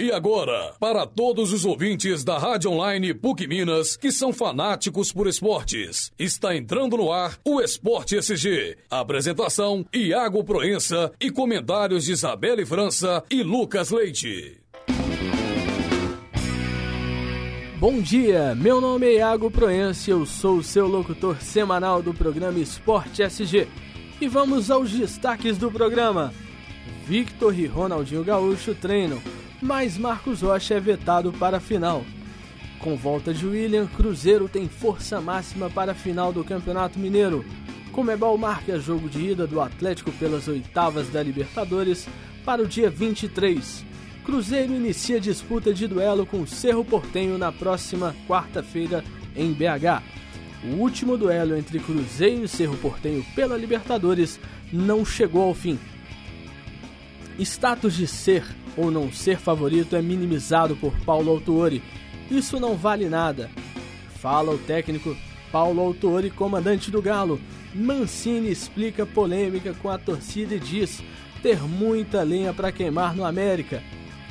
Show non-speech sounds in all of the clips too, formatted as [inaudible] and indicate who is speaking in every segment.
Speaker 1: E agora, para todos os ouvintes da Rádio Online PUC Minas que são fanáticos por esportes, está entrando no ar o Esporte SG. Apresentação: Iago Proença e comentários de Isabelle França e Lucas Leite.
Speaker 2: Bom dia, meu nome é Iago Proença eu sou o seu locutor semanal do programa Esporte SG. E vamos aos destaques do programa. Victor e Ronaldinho Gaúcho treinam mas Marcos Rocha é vetado para a final. Com volta de William, Cruzeiro tem força máxima para a final do Campeonato Mineiro. Comebol marca jogo de ida do Atlético pelas oitavas da Libertadores para o dia 23. Cruzeiro inicia disputa de duelo com o Cerro Portenho na próxima quarta-feira em BH. O último duelo entre Cruzeiro e Cerro Portenho pela Libertadores não chegou ao fim. Status de ser ou não ser favorito é minimizado por Paulo Autuori. Isso não vale nada. Fala o técnico Paulo Autuori, comandante do Galo. Mancini explica polêmica com a torcida e diz ter muita lenha para queimar no América.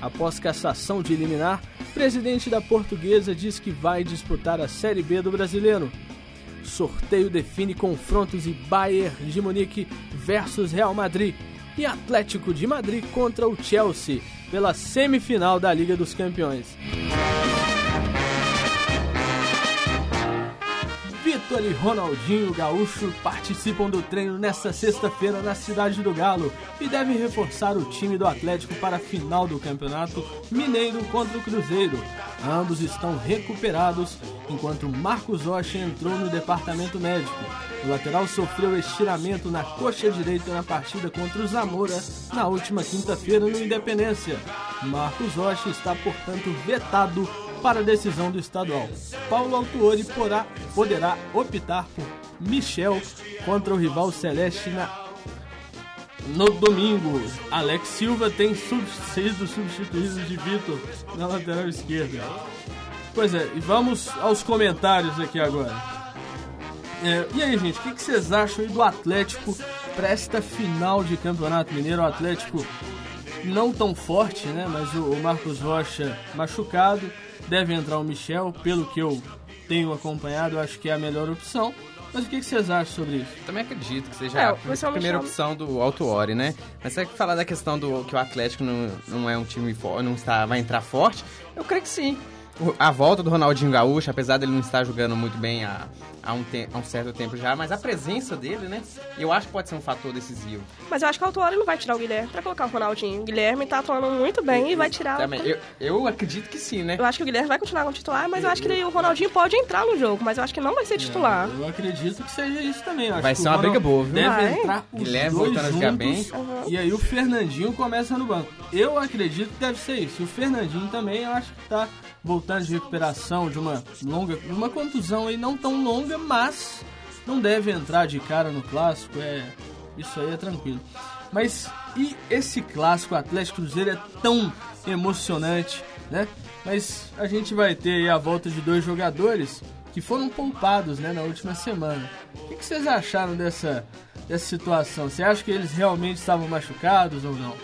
Speaker 2: Após cassação de eliminar, presidente da Portuguesa diz que vai disputar a Série B do Brasileiro. Sorteio define confrontos e Bayern de Munique versus Real Madrid e Atlético de Madrid contra o Chelsea pela semifinal da Liga dos Campeões. E Ronaldinho Gaúcho participam do treino nesta sexta-feira na cidade do Galo e devem reforçar o time do Atlético para a final do Campeonato Mineiro contra o Cruzeiro. Ambos estão recuperados, enquanto Marcos Rocha entrou no departamento médico. O lateral sofreu estiramento na coxa direita na partida contra o Zamora na última quinta-feira no Independência. Marcos Rocha está, portanto, vetado para a decisão do estadual. Paulo Autuori porá, poderá optar por Michel contra o rival Celeste na, no domingo. Alex Silva tem sido substituído de Vitor na lateral esquerda. Pois é, e vamos aos comentários aqui agora. É, e aí, gente, o que, que, vocês acham do Atlético para esta final de Campeonato Mineiro? O Atlético não tão forte, né? Mas o Marcos Rocha machucado deve entrar o Michel, pelo que eu tenho acompanhado, eu acho que é a melhor opção. Mas o que, vocês acham sobre isso?
Speaker 3: Também acredito que seja é, a primeira Michel... opção do Alto Ori, né? Mas você falar da questão do que o Atlético não, não é um time forte, não está, vai entrar forte, eu creio que sim. A volta do Ronaldinho Gaúcho, apesar dele não estar jogando muito bem a, há um, há um certo tempo já, mas a presença dele, né? Eu acho que pode ser um fator decisivo.
Speaker 4: Mas eu acho que o Autuori não vai tirar o Guilherme pra colocar o Ronaldinho. O Guilherme tá atuando muito bem eu, e vai tirar
Speaker 3: também.
Speaker 4: O...
Speaker 3: Eu, eu acredito que sim, né?
Speaker 4: Eu acho que o Guilherme vai continuar como titular, mas eu, eu acho que o Ronaldinho pode entrar no jogo, mas eu acho que não vai ser titular.
Speaker 2: eu acredito que seja isso também.
Speaker 3: vai ser uma briga boa, viu?
Speaker 2: Deve
Speaker 3: vai.
Speaker 2: entrar os
Speaker 3: Guilherme
Speaker 2: dois
Speaker 3: voltando
Speaker 2: juntos,
Speaker 3: a jogar bem.
Speaker 2: Uhum. E aí o Fernandinho começa no banco. Eu acredito que deve ser isso. E o Fernandinho também, eu acho que tá voltando de recuperação de uma longa, uma contusão aí não tão longa, mas não deve entrar de cara no clássico, é isso aí é tranquilo. Mas e esse clássico Atlético Cruzeiro é tão emocionante, né? Mas a gente vai ter a volta de dois jogadores que foram poupados, né, na última semana. O que vocês acharam dessa, dessa situação? Você acha que eles realmente estavam machucados ou não?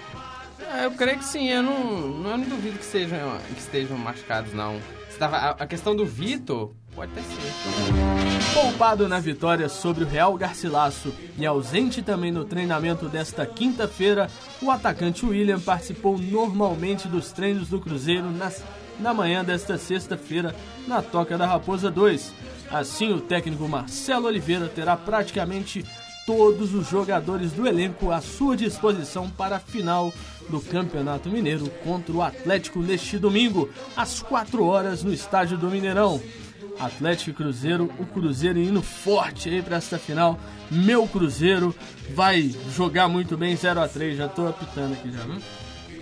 Speaker 3: É, eu creio que sim, eu não, eu não duvido que, sejam, que estejam machucados, não. A, questão do Vitor Pode até ser.
Speaker 2: Poupado na vitória sobre o Real Garcilasso e ausente também no treinamento desta quinta-feira, o atacante William participou normalmente dos treinos do Cruzeiro nas, na manhã desta sexta-feira na Toca da Raposa 2. Assim, o técnico Marcelo Oliveira terá praticamente todos os jogadores do elenco à sua disposição para a final do Campeonato Mineiro contra o Atlético neste domingo, às 4 horas, no estádio do Mineirão. Atlético e Cruzeiro, o Cruzeiro indo forte aí para esta final. Meu Cruzeiro vai jogar muito bem 0 a 3 já tô apitando aqui já, viu?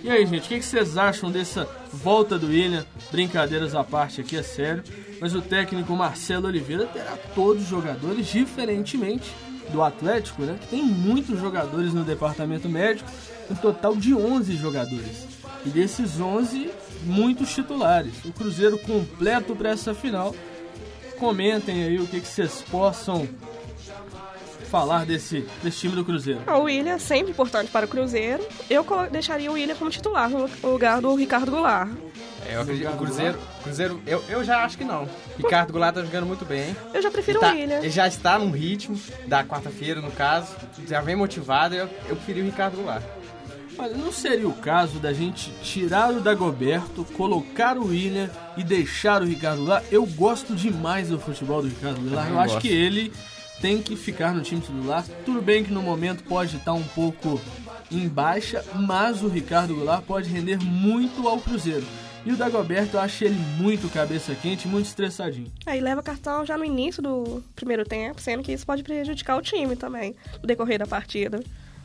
Speaker 2: E aí, gente, o que, que vocês acham dessa volta do William? Brincadeiras à parte aqui, é sério. Mas o técnico Marcelo Oliveira terá todos os jogadores, diferentemente do Atlético, né? Que tem muitos jogadores no departamento médico, um total de 11 jogadores. E desses 11, muitos titulares. O Cruzeiro completo para essa final comentem aí o que, que vocês possam falar desse, desse time do Cruzeiro?
Speaker 4: Ah, o William é sempre importante para o Cruzeiro. Eu deixaria o William como titular no lugar do Ricardo Goulart.
Speaker 3: É, eu acredito que o Cruzeiro, Cruzeiro eu, eu já acho que não. Ricardo Goulart tá jogando muito bem.
Speaker 4: Eu já prefiro
Speaker 3: tá,
Speaker 4: o William.
Speaker 3: Ele já está num ritmo da quarta-feira, no caso. Já vem motivado, eu, eu preferi o Ricardo Goulart.
Speaker 2: Olha, não seria o caso da gente tirar o Dagoberto, colocar o William e deixar o Ricardo lá? Eu gosto demais do futebol do Ricardo lá. Eu, eu acho que ele tem que ficar no time titular. Tudo bem que no momento pode estar um pouco em baixa, mas o Ricardo Goulart pode render muito ao Cruzeiro. E o Dagoberto, eu acho ele muito cabeça quente, muito estressadinho.
Speaker 4: Aí leva cartão já no início do primeiro tempo, sendo que isso pode prejudicar o time também, no decorrer da partida.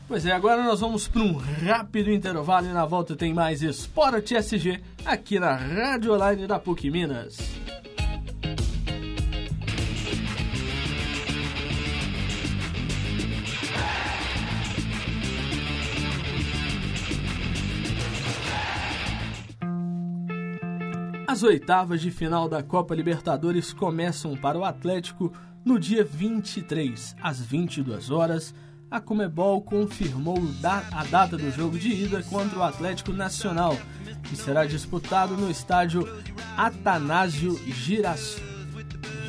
Speaker 2: Pois é, agora nós vamos para um rápido intervalo e na volta tem mais Esporte SG aqui na Rádio Online da PUC Minas. As oitavas de final da Copa Libertadores começam para o Atlético no dia 23, às 22 horas a Comebol confirmou a data do jogo de ida contra o Atlético Nacional, que será disputado no estádio Atanásio Giras...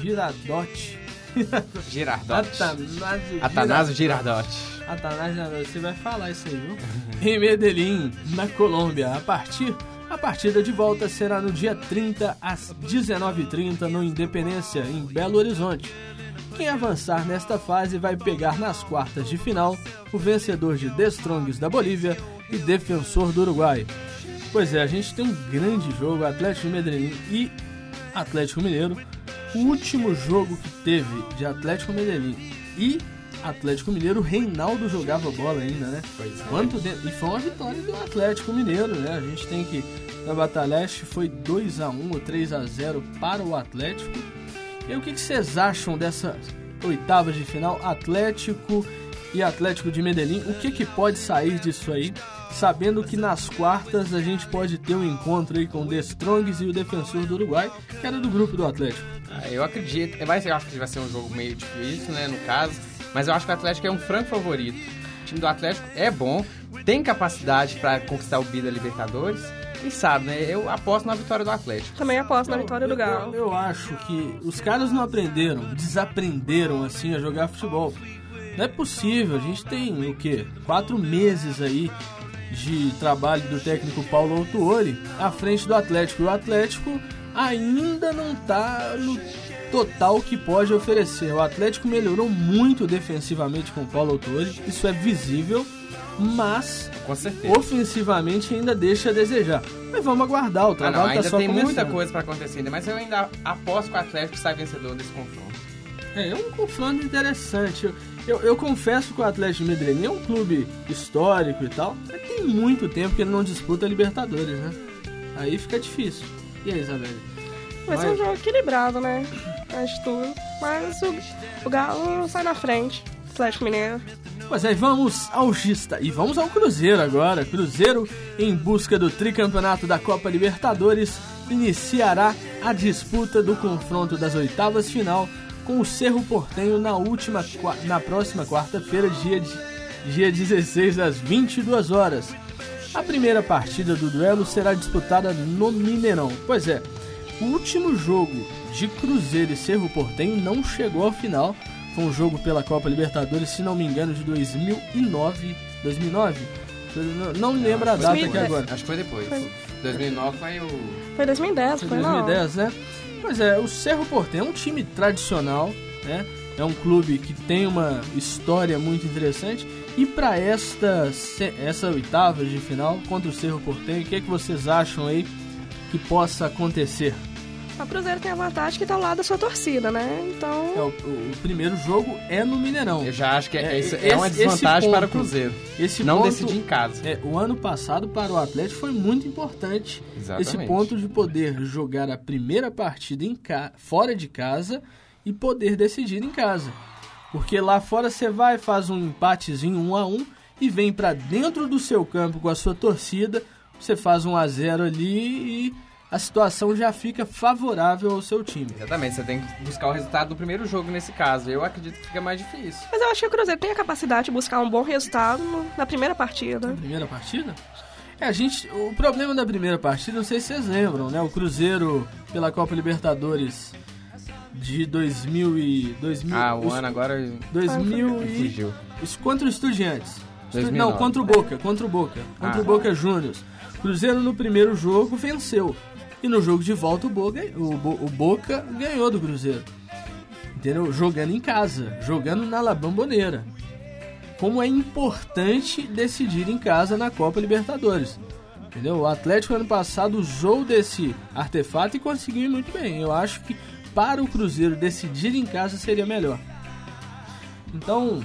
Speaker 2: Girardotti. [laughs]
Speaker 3: Girardotti.
Speaker 2: Atanásio,
Speaker 3: Atanásio Girardotti.
Speaker 2: Atanásio, você vai falar isso aí, viu? [laughs] em Medellín, na Colômbia. A partir a partida de volta será no dia 30 às 19h30 no Independência, em Belo Horizonte. Quem avançar nesta fase vai pegar nas quartas de final o vencedor de The Strongs da Bolívia e Defensor do Uruguai. Pois é, a gente tem um grande jogo, Atlético Medellín e Atlético Mineiro. O último jogo que teve de Atlético Medellín e Atlético Mineiro, o Reinaldo jogava bola ainda, né? Pois é. Quanto de... E foi uma vitória do Atlético Mineiro, né? A gente tem que. Na Batalha Leste foi 2 a 1 ou 3 a 0 para o Atlético. E o que, vocês acham dessa oitava de final? Atlético e Atlético de Medellín. O que, que pode sair disso aí? Sabendo que nas quartas a gente pode ter um encontro aí com o The Strongs e o Defensor do Uruguai, que era do grupo do Atlético.
Speaker 3: Ah, eu acredito, vai ser, eu acho que vai ser um jogo meio difícil, né, no caso, mas eu acho que o Atlético é um franco favorito. O time do Atlético é bom, tem capacidade para conquistar o Bida Libertadores e sabe, né? Eu aposto na vitória do Atlético.
Speaker 4: Também aposto na vitória do Galo.
Speaker 2: Eu, eu, acho que os caras não aprenderam, desaprenderam assim a jogar futebol. Não é possível, a gente tem o quê? Quatro meses aí de trabalho do técnico Paulo Autuori à frente do Atlético. E o Atlético ainda não está no total que pode oferecer. O Atlético melhorou muito defensivamente com o Paulo Autuori, isso é visível mas ofensivamente ainda deixa a desejar. Mas vamos aguardar, o trabalho ah, não,
Speaker 3: ainda
Speaker 2: tá só
Speaker 3: tem
Speaker 2: começando.
Speaker 3: muita coisa para acontecer mas eu ainda aposto que o Atlético sai vencedor desse confronto.
Speaker 2: É, é um confronto interessante. Eu, eu, eu, confesso que o Atlético de Medellín é um clube histórico e tal, mas tem muito tempo que ele não disputa a Libertadores, né? Aí fica difícil. E aí, Isabelle?
Speaker 4: Vai mas... ser um jogo equilibrado, né? Acho tudo. Mas o, o Galo sai na frente. Atlético Mineiro.
Speaker 2: Pois é, vamos ao Gista e vamos ao Cruzeiro agora. Cruzeiro, em busca do tricampeonato da Copa Libertadores, iniciará a disputa do confronto das oitavas final com o Cerro Portenho na última na próxima quarta-feira, dia, dia 16 às 22 horas. A primeira partida do duelo será disputada no Mineirão. Pois é, o último jogo de Cruzeiro e Cerro Portenho não chegou ao final foi um jogo pela Copa Libertadores, se não me engano, de 2009. 2009? Não, não lembro a data 2010. aqui agora.
Speaker 3: Acho que foi depois. Foi. 2009 foi o.
Speaker 4: Foi 2010, foi, foi
Speaker 2: 2010, não. né? Pois é, o Cerro Porteño é um time tradicional, né? É um clube que tem uma história muito interessante. E para esta essa oitava de final contra o Cerro Porteño, o que, é que vocês acham aí que possa acontecer?
Speaker 4: O Cruzeiro tem a vantagem que tá ao lado da sua torcida, né? Então.
Speaker 2: É, o, o, primeiro jogo é no Mineirão.
Speaker 3: Eu já acho que é, é, esse, é uma desvantagem ponto, para o Cruzeiro. Esse não ponto, decidir em casa.
Speaker 2: É, o ano passado para o Atlético foi muito importante
Speaker 3: Exatamente.
Speaker 2: esse ponto de poder jogar a primeira partida em ca... fora de casa e poder decidir em casa. Porque lá fora você vai, faz um empatezinho um a um e vem para dentro do seu campo com a sua torcida, você faz um a zero ali e a situação já fica favorável ao seu time.
Speaker 3: Exatamente, você tem que buscar o resultado do primeiro jogo nesse caso. Eu acredito que fica mais difícil.
Speaker 4: Mas eu acho que o Cruzeiro tem a capacidade de buscar um bom resultado na primeira partida.
Speaker 2: Na primeira partida? É, a gente. O problema da primeira partida, não sei se vocês lembram, né? O Cruzeiro pela Copa Libertadores de 2000 e 2000
Speaker 3: Ah, o os, ano agora
Speaker 2: 2000 e fugiu. contra os Estudiantes. 2009. Não, contra o Boca, contra o Boca, contra ah, o Boca Juniors. Cruzeiro no primeiro jogo venceu. E no jogo de volta o Boca, o, o Boca ganhou do Cruzeiro. Entendeu? Jogando em casa, jogando na La Bamboneira como é importante decidir em casa na Copa Libertadores. Entendeu? O Atlético ano passado usou desse artefato e conseguiu ir muito bem. Eu acho que para o Cruzeiro decidir em casa seria melhor. Então,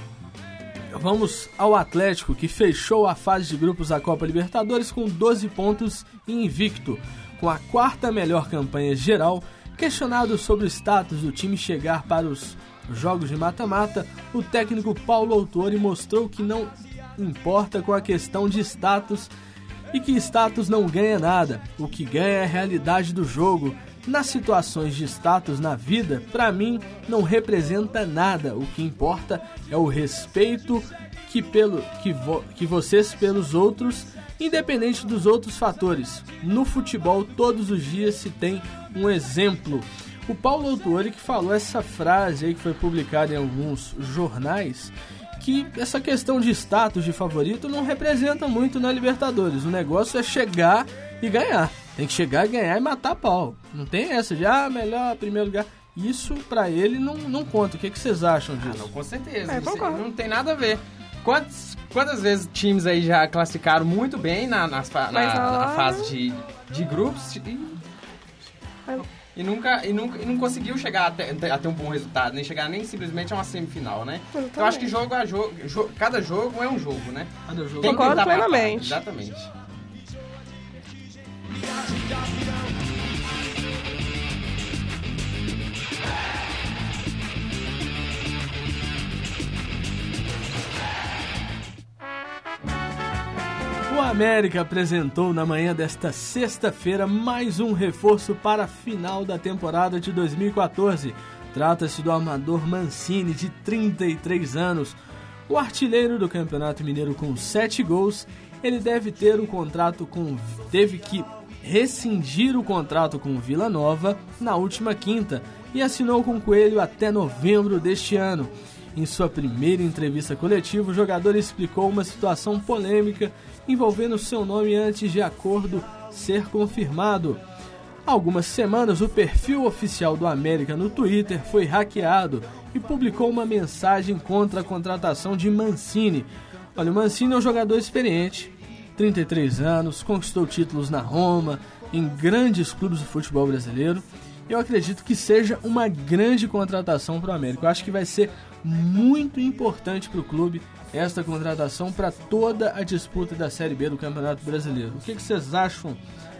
Speaker 2: vamos ao Atlético que fechou a fase de grupos da Copa Libertadores com 12 pontos e invicto, com a quarta melhor campanha geral. Questionado sobre o status do time chegar para os jogos de mata-mata, o técnico Paulo Autori mostrou que não importa com a questão de status e que status não ganha nada. O que ganha é a realidade do jogo. Nas situações de status na vida, para mim não representa nada. O que importa é o respeito que pelo que, vo, que vocês pelos outros, independente dos outros fatores. No futebol todos os dias se tem um exemplo. O Paulo Autuori que falou essa frase aí que foi publicada em alguns jornais que essa questão de status de favorito não representa muito na Libertadores. O negócio é chegar e ganhar. Tem que chegar e ganhar e matar pau. Não tem essa de ah, melhor primeiro lugar. Isso para ele não, não conta. O que, que vocês acham disso? Ah,
Speaker 3: não, com certeza. É, não tem nada a ver. Quantas, quantas vezes times aí já classificaram muito bem na, na, na, na fase de, de grupos e e nunca e nunca e não conseguiu chegar até, a ter um bom resultado, nem chegar nem simplesmente a uma semifinal, né? Eu, então, eu acho que jogo a jogo, jogo, cada jogo é um jogo, né?
Speaker 4: Cada jogo. Concordo plenamente.
Speaker 3: Exatamente.
Speaker 2: América apresentou na manhã desta sexta-feira mais um reforço para a final da temporada de 2014. Trata-se do armador Mancini, de 33 anos. O artilheiro do Campeonato Mineiro com 7 gols, ele deve ter um contrato com. teve que rescindir o contrato com Vila Nova na última quinta e assinou com Coelho até novembro deste ano. Em sua primeira entrevista coletiva, o jogador explicou uma situação polêmica envolvendo seu nome antes de acordo ser confirmado. Há algumas semanas, o perfil oficial do América no Twitter foi hackeado e publicou uma mensagem contra a contratação de Mancini. Olha, o Mancini é um jogador experiente, 33 anos, conquistou títulos na Roma, em grandes clubes do futebol brasileiro. Eu acredito que seja uma grande contratação para o América. Eu acho que vai ser muito importante para o clube esta contratação para toda a disputa da Série B do Campeonato Brasileiro. O que, que vocês acham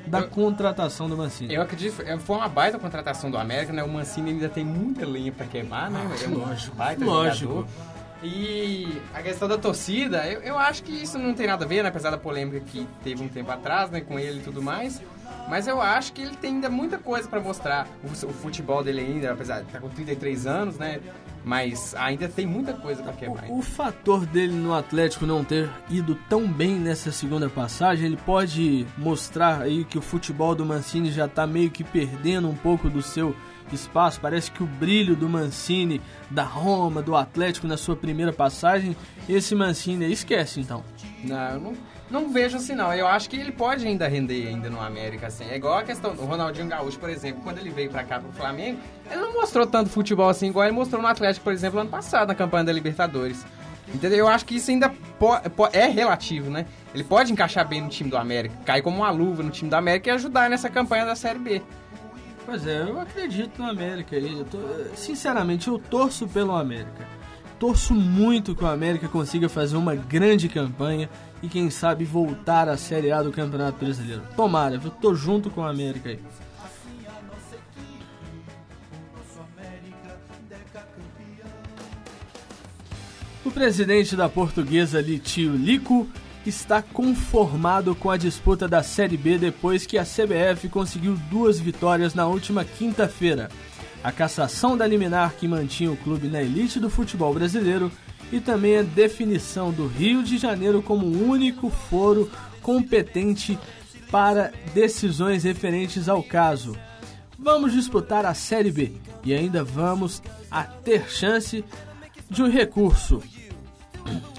Speaker 2: da eu, contratação do Mancini?
Speaker 3: Eu acredito que foi uma baita contratação do América, né? O Mancini ainda tem muita linha para queimar, né?
Speaker 2: Ah, é lógico, baita lógico. Jogador.
Speaker 3: E a questão da torcida, eu, eu acho que isso não tem nada a ver, né? apesar da polêmica que teve um tempo atrás, né, com ele e tudo mais. Mas eu acho que ele tem ainda muita coisa para mostrar. O, o, futebol dele ainda, apesar de estar tá com 33 anos, né? Mas ainda tem muita coisa para quebrar.
Speaker 2: O, o, fator dele no Atlético não ter ido tão bem nessa segunda passagem, ele pode mostrar aí que o futebol do Mancini já tá meio que perdendo um pouco do seu espaço. Parece que o brilho do Mancini, da Roma, do Atlético na sua primeira passagem, esse Mancini esquece então.
Speaker 3: Não, eu não não vejo assim, não. Eu acho que ele pode ainda render ainda no América, assim. É igual a questão do Ronaldinho Gaúcho, por exemplo. Quando ele veio pra cá, pro Flamengo, ele não mostrou tanto futebol assim, igual ele mostrou no Atlético, por exemplo, ano passado, na campanha da Libertadores. Entendeu? Eu acho que isso ainda é relativo, né? Ele pode encaixar bem no time do América, cair como uma luva no time do América e ajudar nessa campanha da Série B.
Speaker 2: Pois é, eu acredito no América. Tô, sinceramente, eu torço pelo América. Torço muito que o América consiga fazer uma grande campanha e quem sabe voltar à Série A do Campeonato Brasileiro. Tomara, eu tô junto com o América aí. O presidente da portuguesa Litio Lico está conformado com a disputa da Série B depois que a CBF conseguiu duas vitórias na última quinta-feira. A cassação da liminar que mantinha o clube na elite do futebol brasileiro e também a definição do Rio de Janeiro como único foro competente para decisões referentes ao caso. Vamos disputar a Série B e ainda vamos a ter chance de um recurso.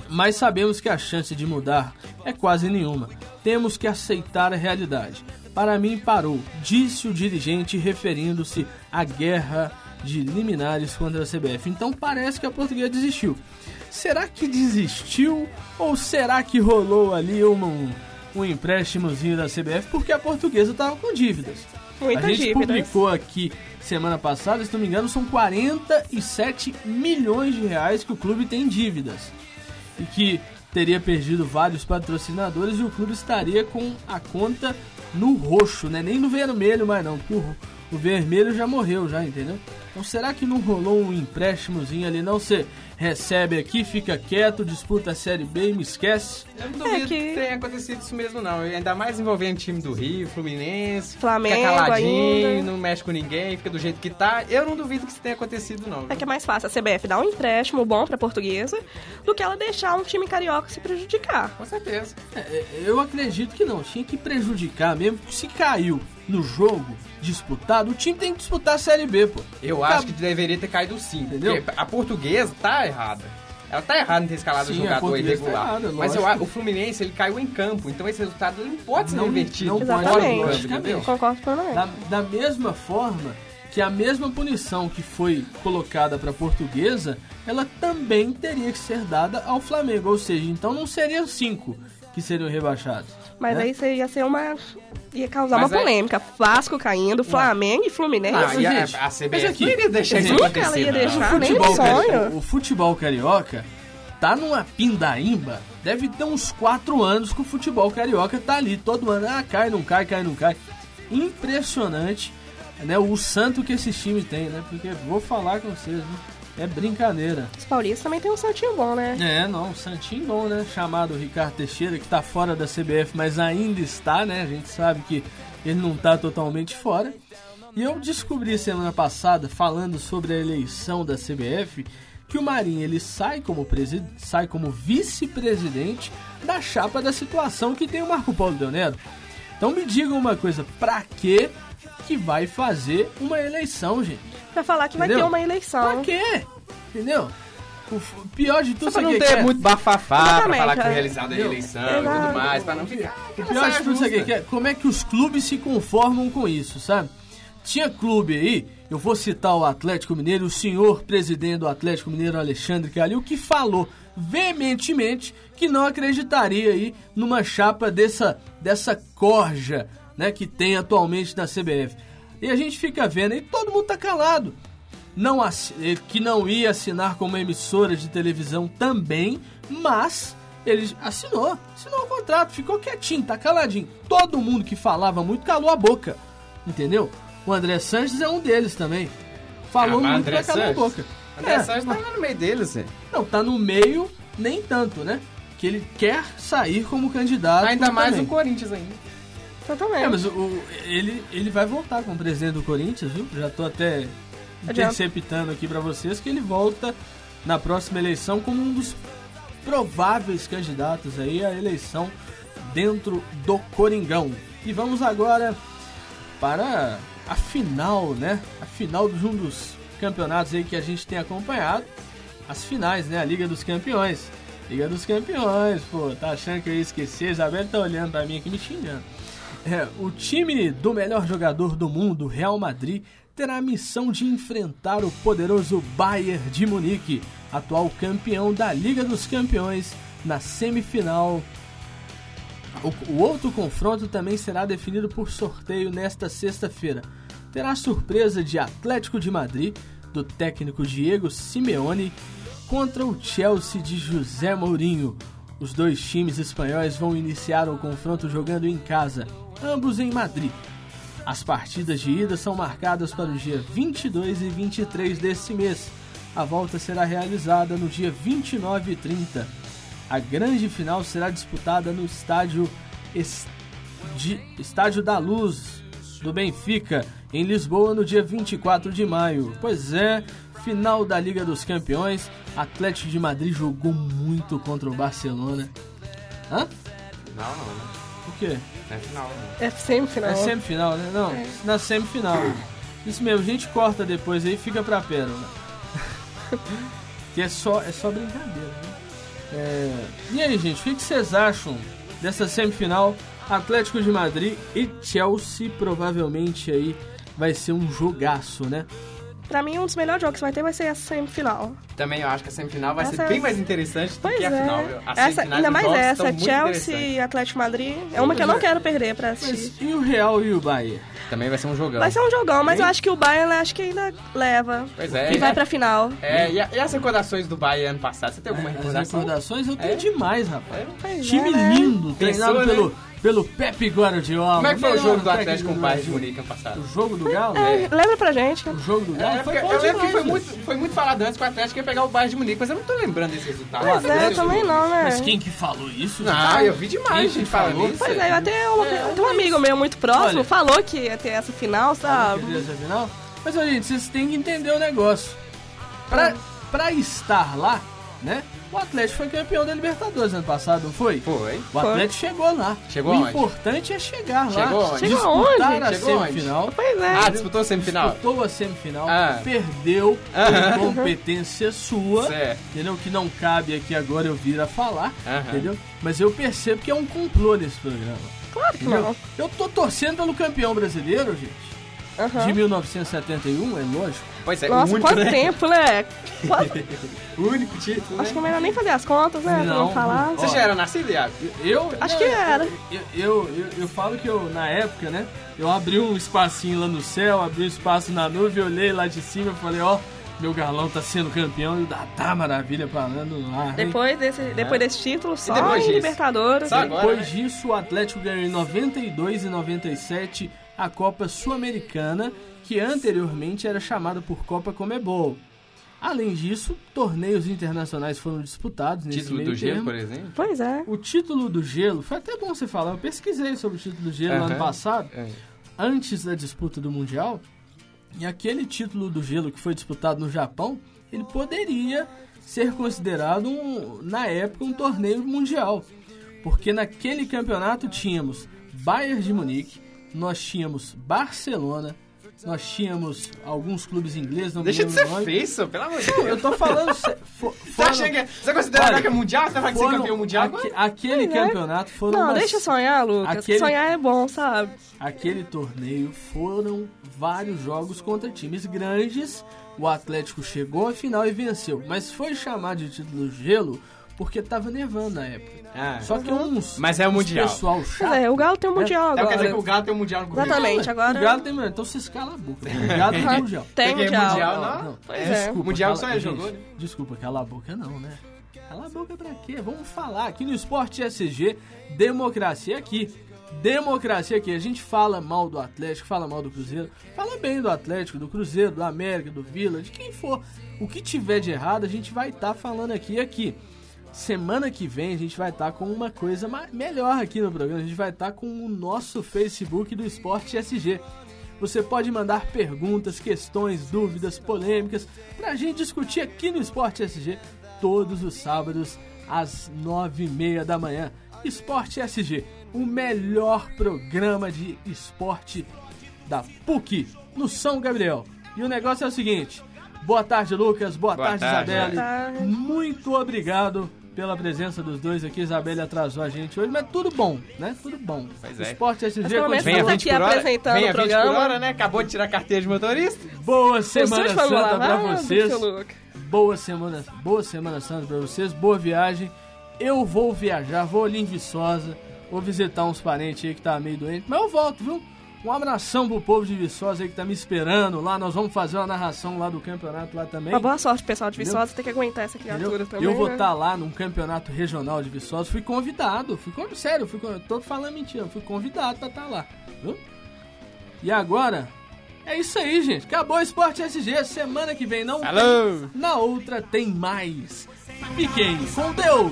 Speaker 2: Mas sabemos que a chance de mudar é quase nenhuma. Temos que aceitar a realidade. Para mim, parou, disse o dirigente, referindo-se à guerra de liminares contra a CBF. Então parece que a portuguesa desistiu. Será que desistiu ou será que rolou ali um, um empréstimozinho da CBF porque a portuguesa estava com dívidas?
Speaker 4: Muitas
Speaker 2: a gente
Speaker 4: dívidas.
Speaker 2: publicou aqui semana passada, se não me engano, são 47 milhões de reais que o clube tem dívidas. E que teria perdido vários patrocinadores e o clube estaria com a conta no roxo, né? Nem no vermelho mais não, porque o, o vermelho já morreu já, entendeu? Então será que não rolou um empréstimozinho ali? Não você recebe aqui, fica quieto, disputa a Série B e me esquece?
Speaker 3: Eu não duvido
Speaker 4: É que-
Speaker 3: que tenha acontecido isso mesmo, não. E Ainda mais envolvendo time do Rio, Fluminense.
Speaker 4: Flamengo
Speaker 3: Fica caladinho,
Speaker 4: ainda.
Speaker 3: não mexe com ninguém, fica do jeito que tá. Eu não duvido que isso tenha acontecido, não.
Speaker 4: É que é mais fácil a CBF dar um empréstimo bom pra portuguesa do que ela deixar um time carioca se prejudicar.
Speaker 3: Com certeza.
Speaker 2: É, Eu acredito que não, tinha que prejudicar mesmo, porque se caiu no jogo disputado, o time tem que disputar a Série B, pô.
Speaker 3: Eu
Speaker 2: Tá-
Speaker 3: acho que deveria ter caído sim.
Speaker 2: Entendeu?
Speaker 3: Porque a portuguesa tá errada. Ela tá errada em ter escalado o
Speaker 2: Sim, a
Speaker 3: jogador
Speaker 2: tá
Speaker 3: irregular.
Speaker 2: errada,
Speaker 3: Mas eu, o Fluminense, ele caiu em campo. Então esse resultado não pode ser
Speaker 2: Não-
Speaker 3: revertido.
Speaker 2: não pode, logicamente.
Speaker 3: entendeu?
Speaker 4: Concordo plenamente.
Speaker 2: Da, da mesma forma que a mesma punição que foi colocada para a portuguesa, ela também teria que ser dada ao Flamengo. Ou seja, então não seriam cinco que seriam rebaixados.
Speaker 4: Mas
Speaker 2: né?
Speaker 4: aí você ia ser uma. ia causar
Speaker 3: Mas
Speaker 4: uma
Speaker 3: aí-
Speaker 4: polêmica. Vasco caindo, Flamengo e Fluminense.
Speaker 3: Ah, e a,
Speaker 2: gente,
Speaker 3: a
Speaker 2: mas
Speaker 3: CBF
Speaker 2: aqui-
Speaker 3: não iria deixar isso acontecer.
Speaker 4: ela ia
Speaker 3: não.
Speaker 4: deixar.
Speaker 2: o
Speaker 4: nem
Speaker 2: futebol,
Speaker 4: um sonho.
Speaker 2: cari- o futebol carioca tá numa pindaíba. Deve ter uns quatro anos que o futebol carioca tá ali todo ano. Ah, cai, não cai, cai, não cai. Impressionante, né? O santo que esse time tem, né? Porque vou falar com vocês, né? É brincadeira.
Speaker 4: Os paulistas também tem um santinho bom, né?
Speaker 2: É, não, Santinho bom, né? Chamado Ricardo Teixeira, que tá fora da CBF, mas ainda está, né? A gente sabe que ele não tá totalmente fora. E eu descobri semana passada, falando sobre a eleição da CBF, que o Marinho ele sai como, presi sai como vice-presidente da chapa da situação que tem o Marco Polo Del Nero. Então me digam uma coisa, pra que que vai fazer uma eleição, gente?
Speaker 4: Pra falar que vai
Speaker 2: Entendeu?
Speaker 4: ter uma eleição.
Speaker 2: Pra quê? Entendeu? O pior de tudo
Speaker 3: Só pra não ter
Speaker 2: é?
Speaker 3: muito bafafá, pra falar que foi
Speaker 4: é.
Speaker 3: realizada a eleição e
Speaker 4: Exato.
Speaker 3: tudo mais, pra não ficar.
Speaker 2: O pior de tudo, sabe o que que é? Como é que os clubes se conformam com isso, sabe? Tinha clube aí, eu vou citar o Atlético Mineiro, o senhor presidente do Atlético Mineiro, Alexandre Calil, que falou veementemente que não acreditaria aí numa chapa dessa, dessa corja, né, que tem atualmente na CBF. E a gente fica vendo aí, todo mundo tá calado. Não que não ia assinar como emissora de televisão também, mas ele assinou, assinou o contrato, ficou quietinho, tá caladinho. Todo mundo que falava muito calou a boca, entendeu? O André Sanches é um deles também. Falou
Speaker 3: Ah, mas
Speaker 2: muito pra calar a boca.
Speaker 3: André
Speaker 2: É,
Speaker 3: Sanches tá lá no meio deles, Zé.
Speaker 2: Não, tá no meio, nem tanto, né? Que ele quer sair como candidato.
Speaker 3: Ainda mais
Speaker 2: também.
Speaker 3: no Corinthians ainda.
Speaker 4: Totalmente.
Speaker 2: É, mas o, ele, ele vai voltar como presidente do Corinthians, viu? Já tô até interceptando aqui pra vocês que ele volta na próxima eleição como um dos prováveis candidatos aí à eleição dentro do Coringão. E vamos agora para a final, né? A final de um dos campeonatos aí que a gente tem acompanhado. As finais, né? A Liga dos Campeões. Liga dos Campeões, pô, tá achando que eu ia esquecer? Isabel tá olhando pra mim aqui me xingando. É, o time do melhor jogador do mundo, Real Madrid, terá a missão de enfrentar o poderoso Bayern de Munique, atual campeão da Liga dos Campeões, na semifinal. O, o outro confronto também será definido por sorteio nesta sexta-feira. Terá a surpresa de Atlético de Madrid, do técnico Diego Simeone, contra o Chelsea de José Mourinho. Os dois times espanhóis vão iniciar o confronto jogando em casa, ambos em Madrid. As partidas de ida são marcadas para o dia 22 e 23 desse mês. A volta será realizada no dia 29 e 30. A grande final será disputada no estádio Estádio da Luz do Benfica, em Lisboa, no dia 24 de maio. Pois é, final da Liga dos Campeões. Atlético de Madrid jogou muito contra o Barcelona. Hã?
Speaker 3: Não, não.
Speaker 2: O quê?
Speaker 3: É final, né?
Speaker 4: É semifinal.
Speaker 2: É semifinal, né? Não, é. na semifinal. Isso mesmo, a gente corta depois aí fica pra pérola. [laughs] que é só, é só brincadeira, né? É... E aí, gente, o que vocês acham dessa semifinal? Atlético de Madrid e Chelsea provavelmente aí vai ser um jogaço, né?
Speaker 4: Pra mim, um dos melhores jogos que vai ter vai ser a semifinal.
Speaker 3: Também eu acho que a semifinal vai essa ser bem mais interessante do
Speaker 4: pois
Speaker 3: que a
Speaker 4: é.
Speaker 3: final.
Speaker 4: A essa, ainda mais essa, Chelsea e Atlético Madrid. É uma que eu não quero perder pra assistir.
Speaker 2: Mas e o Real e o Bayern?
Speaker 3: Também vai ser um jogão.
Speaker 4: Vai ser um jogão, mas eu acho que o Bayern acho que ainda leva.
Speaker 3: Pois é.
Speaker 4: E vai pra final.
Speaker 3: É, e, a, e as recordações do Bayern ano passado? Você tem alguma recordação?
Speaker 2: As recordações eu tenho é? demais, rapaz.
Speaker 4: É,
Speaker 2: Time
Speaker 4: né?
Speaker 2: lindo, treinado
Speaker 3: Pensou,
Speaker 2: pelo
Speaker 3: né?
Speaker 2: Pelo Pepe Guardiola.
Speaker 3: Como é que foi o jogo do Atlético com o Bayern de Munique ano passado?
Speaker 2: O jogo do Galo?
Speaker 4: É, lembra pra gente.
Speaker 2: O jogo do Galo
Speaker 3: É,
Speaker 2: foi
Speaker 3: eu lembro que foi muito, foi muito falado antes que o Atlético ia pegar o Bayern de Munique, mas eu não tô lembrando desse resultado.
Speaker 4: Pois é, eu também não, né?
Speaker 2: Mas quem que falou isso?
Speaker 3: Ah, eu vi demais
Speaker 2: Quem
Speaker 3: gente
Speaker 2: que
Speaker 3: falando
Speaker 2: falou?
Speaker 3: isso.
Speaker 4: Pois é, até um, até um amigo meu muito próximo
Speaker 2: Olha.
Speaker 4: falou que ia ter essa final, sabe?
Speaker 2: Quer dizer, essa final? Mas, gente, vocês têm que entender o negócio. Pra, pra estar lá, né? O Atlético foi campeão da Libertadores ano passado, não foi?
Speaker 3: Foi.
Speaker 2: O Atlético chegou lá.
Speaker 3: Chegou
Speaker 2: o importante é chegar lá.
Speaker 3: Chegou aonde?
Speaker 4: Chegou
Speaker 2: Disputar
Speaker 4: aonde?
Speaker 2: a
Speaker 3: Chegou onde?
Speaker 2: semifinal.
Speaker 4: Pois é.
Speaker 3: Ah, disputou a semifinal?
Speaker 2: Disputou a semifinal,
Speaker 3: Ah.
Speaker 2: perdeu por [laughs] competência sua,
Speaker 3: Certo.
Speaker 2: entendeu? Que não cabe aqui agora eu vir a falar, entendeu? Mas eu percebo que é um complô nesse programa.
Speaker 4: Claro que
Speaker 2: entendeu?
Speaker 4: não.
Speaker 2: Eu tô torcendo pelo campeão brasileiro, gente. De 1971, é lógico.
Speaker 3: Pois é,
Speaker 4: Nossa,
Speaker 3: único,
Speaker 4: quanto
Speaker 3: né?
Speaker 4: tempo, né? Quase- [laughs]
Speaker 3: O único título,
Speaker 4: Acho que é
Speaker 3: né?
Speaker 4: melhor nem fazer as contas, né? Pra
Speaker 2: Não,
Speaker 4: não falar.
Speaker 3: Você já era nascido, Iago?
Speaker 2: Eu,
Speaker 4: Acho que era.
Speaker 2: Eu, eu, eu, eu falo que eu, na época, né? Eu abri um espacinho lá no céu, abri um espaço na nuvem, olhei lá de cima e falei, ó, meu galão tá sendo campeão e o da tá maravilha falando lá.
Speaker 4: Depois desse, depois desse título, só
Speaker 3: depois
Speaker 4: em
Speaker 3: disso?
Speaker 4: Libertadores.
Speaker 3: Só agora,
Speaker 2: Depois
Speaker 3: né?
Speaker 2: disso, o Atlético ganhou em 92 e 97 a Copa Sul-Americana, que anteriormente era chamada por Copa Comebol. Além disso, torneios internacionais foram disputados nesse
Speaker 3: Título
Speaker 2: meio
Speaker 3: do gelo,
Speaker 2: termo.
Speaker 3: por exemplo?
Speaker 4: Pois é.
Speaker 2: O título do gelo, foi até bom você falar, eu pesquisei sobre o título do gelo no ano passado,
Speaker 3: É.
Speaker 2: antes da disputa do Mundial, e aquele título do gelo que foi disputado no Japão, ele poderia ser considerado, um, na época, um torneio mundial. Porque naquele campeonato tínhamos Bayern de Munique, nós tínhamos Barcelona, nós tínhamos alguns clubes ingleses, não
Speaker 3: Deixa de ser feio, pelo amor de Deus.
Speaker 2: Eu tô falando... [laughs]
Speaker 3: Você
Speaker 2: foram-
Speaker 3: acha que é- você considera
Speaker 2: Olha,
Speaker 3: que é mundial? Você vai falar que ser campeão mundial?
Speaker 2: aque- aquele
Speaker 4: é.
Speaker 2: campeonato foram
Speaker 4: Não,
Speaker 2: umas-
Speaker 4: deixa sonhar, Lucas.
Speaker 2: aquele-
Speaker 4: Sonhar é bom, sabe?
Speaker 2: aquele torneio foram vários jogos contra times grandes. O Atlético chegou à final e venceu, mas foi chamado de título gelo porque tava nevando na época.
Speaker 3: Ah.
Speaker 2: Só que uns,
Speaker 3: Mas é o
Speaker 2: uns
Speaker 3: Mundial.
Speaker 2: pessoal
Speaker 4: Pois
Speaker 2: chato.
Speaker 4: é, o Galo tem um Mundial
Speaker 3: Então
Speaker 4: agora.
Speaker 3: quer dizer que o Galo tem um mundial no.
Speaker 4: Exatamente, agora...
Speaker 2: O Galo tem, então vocês calam a boca. O Galo tem mundial.
Speaker 4: Tem
Speaker 3: Porque
Speaker 4: Mundial.
Speaker 3: Mundial
Speaker 2: Não,
Speaker 3: não.
Speaker 4: Pois é.
Speaker 2: Desculpa,
Speaker 3: Mundial
Speaker 2: cala-
Speaker 3: só
Speaker 2: gente,
Speaker 3: jogou, né?
Speaker 2: Desculpa, cala a boca não, né? Cala a boca pra quê? Vamos falar aqui no Esporte SG, democracia aqui. Democracia aqui. A gente fala mal do Atlético, fala mal do Cruzeiro, fala bem do Atlético, do Cruzeiro, do América, do Vila, de quem for. O que tiver de errado, a gente vai estar falando aqui e aqui. Semana que vem a gente vai estar com uma coisa melhor aqui no programa. A gente vai estar com o nosso Facebook do Esporte SG. Você pode mandar perguntas, questões, dúvidas, polêmicas pra gente discutir aqui no Esporte SG todos os sábados às nove e meia da manhã. Esporte SG, o melhor programa de esporte da PUC no São Gabriel. E o negócio é o seguinte. Boa tarde, Lucas. Boa,
Speaker 3: Boa
Speaker 2: tarde,
Speaker 3: tarde.
Speaker 2: Isabelle.
Speaker 4: Boa tarde.
Speaker 2: Muito obrigado pela presença dos dois aqui. Isabelle atrasou a gente hoje, mas tudo bom, né? Tudo bom.
Speaker 3: Pois é.
Speaker 2: Esporte SG
Speaker 4: Mas pelo menos
Speaker 2: continua.
Speaker 3: Vem a
Speaker 4: Estamos
Speaker 3: 20
Speaker 4: aqui
Speaker 3: por hora,
Speaker 4: apresentando
Speaker 3: vem a
Speaker 4: o
Speaker 3: 20 por hora, né? Acabou de tirar a carteira de motorista.
Speaker 2: Boa Semana Santa pra
Speaker 4: lavados,
Speaker 2: vocês. Boa semana, boa semana santa pra vocês. Boa viagem. Eu vou viajar, vou ali em Viçosa, vou visitar uns parentes aí que tá meio doente, mas eu volto, viu? Um abração pro povo de Viçosa aí que tá me esperando lá. Nós vamos fazer uma narração lá do campeonato lá também.
Speaker 4: Uma boa sorte, pessoal de
Speaker 2: Entendeu?
Speaker 4: Viçosa, tem que aguentar essa
Speaker 2: Entendeu?
Speaker 4: criatura também.
Speaker 2: eu vou
Speaker 4: né?
Speaker 2: estar lá num campeonato regional de Viçosa. Fui convidado. Fui con- Sério, fui, tô falando mentira. Fui convidado pra estar lá. Viu? E agora, É isso aí, gente. Acabou o Esporte SG. Semana que vem não
Speaker 3: Alô.
Speaker 2: tem. Na outra tem mais. Fiquem com Deus.